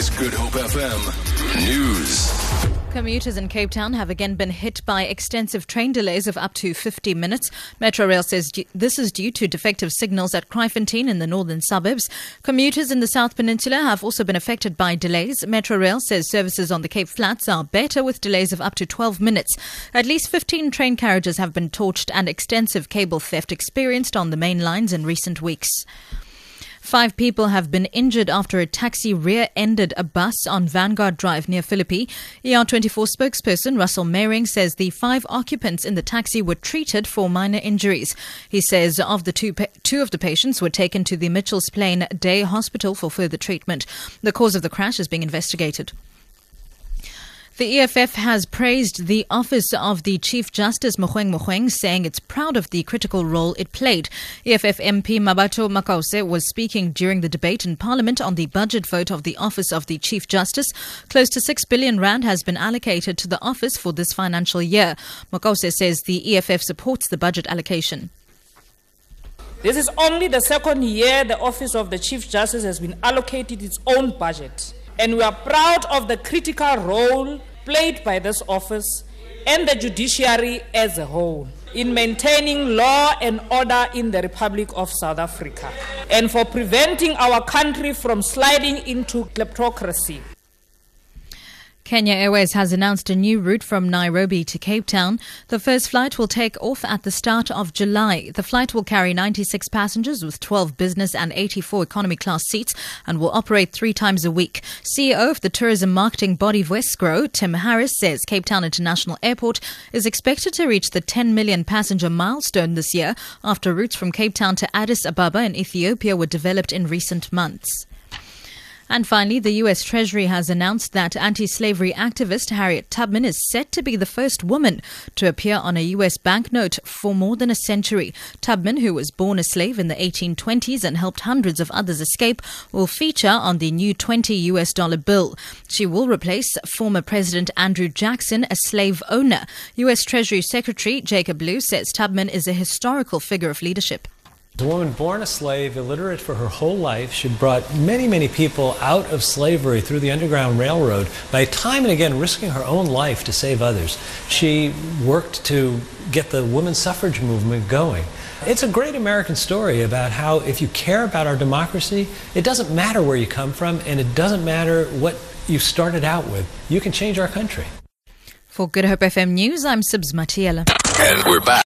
is Good Hope FM News. Commuters in Cape Town have again been hit by extensive train delays of up to 50 minutes. Metrorail says this is due to defective signals at Kraaifontein in the northern suburbs. Commuters in the South Peninsula have also been affected by delays. Metrorail says services on the Cape Flats are better with delays of up to 12 minutes. At least 15 train carriages have been torched and extensive cable theft experienced on the main lines in recent weeks. Five people have been injured after a taxi rear ended a bus on Vanguard Drive near Philippi. ER24 spokesperson Russell Meiring says the five occupants in the taxi were treated for minor injuries. He says of the two, two of the patients were taken to the Mitchells Plain Day Hospital for further treatment. The cause of the crash is being investigated. The EFF has praised the office of the Chief Justice Mogoeng Mogoeng, saying it's proud of the critical role it played. EFF MP Mabato Makause was speaking during the debate in Parliament on the budget vote of the office of the Chief Justice. Close to 6 billion rand has been allocated to the office for this financial year. Makause says the EFF supports the budget allocation. This is only the second year the office of the Chief Justice has been allocated its own budget. And we are proud of the critical role played by this office and the judiciary as a whole in maintaining law and order in the Republic of South Africa and for preventing our country from sliding into kleptocracy. Kenya Airways has announced a new route from Nairobi to Cape Town. The first flight will take off at the start of July. The flight will carry 96 passengers with 12 business and 84 economy class seats and will operate three times a week. CEO of the tourism marketing body Wesgro, Tim Harris, says Cape Town International Airport is expected to reach the 10 million passenger milestone this year after routes from Cape Town to Addis Ababa in Ethiopia were developed in recent months. And finally, the U.S. Treasury has announced that anti slavery activist Harriet Tubman is set to be the first woman to appear on a U.S. banknote for more than a century. Tubman, who was born a slave in the 1820s and helped hundreds of others escape, will feature on the new 20 U.S. dollar bill. She will replace former President Andrew Jackson, a slave owner. U.S. Treasury Secretary Jacob Lew says Tubman is a historical figure of leadership. A woman born a slave, illiterate for her whole life, she brought many, many people out of slavery through the Underground Railroad by time and again risking her own life to save others. She worked to get the women's suffrage movement going. It's a great American story about how if you care about our democracy, it doesn't matter where you come from and it doesn't matter what you started out with. You can change our country. For Good Hope FM News, I'm Sibs Matiela. And we're back.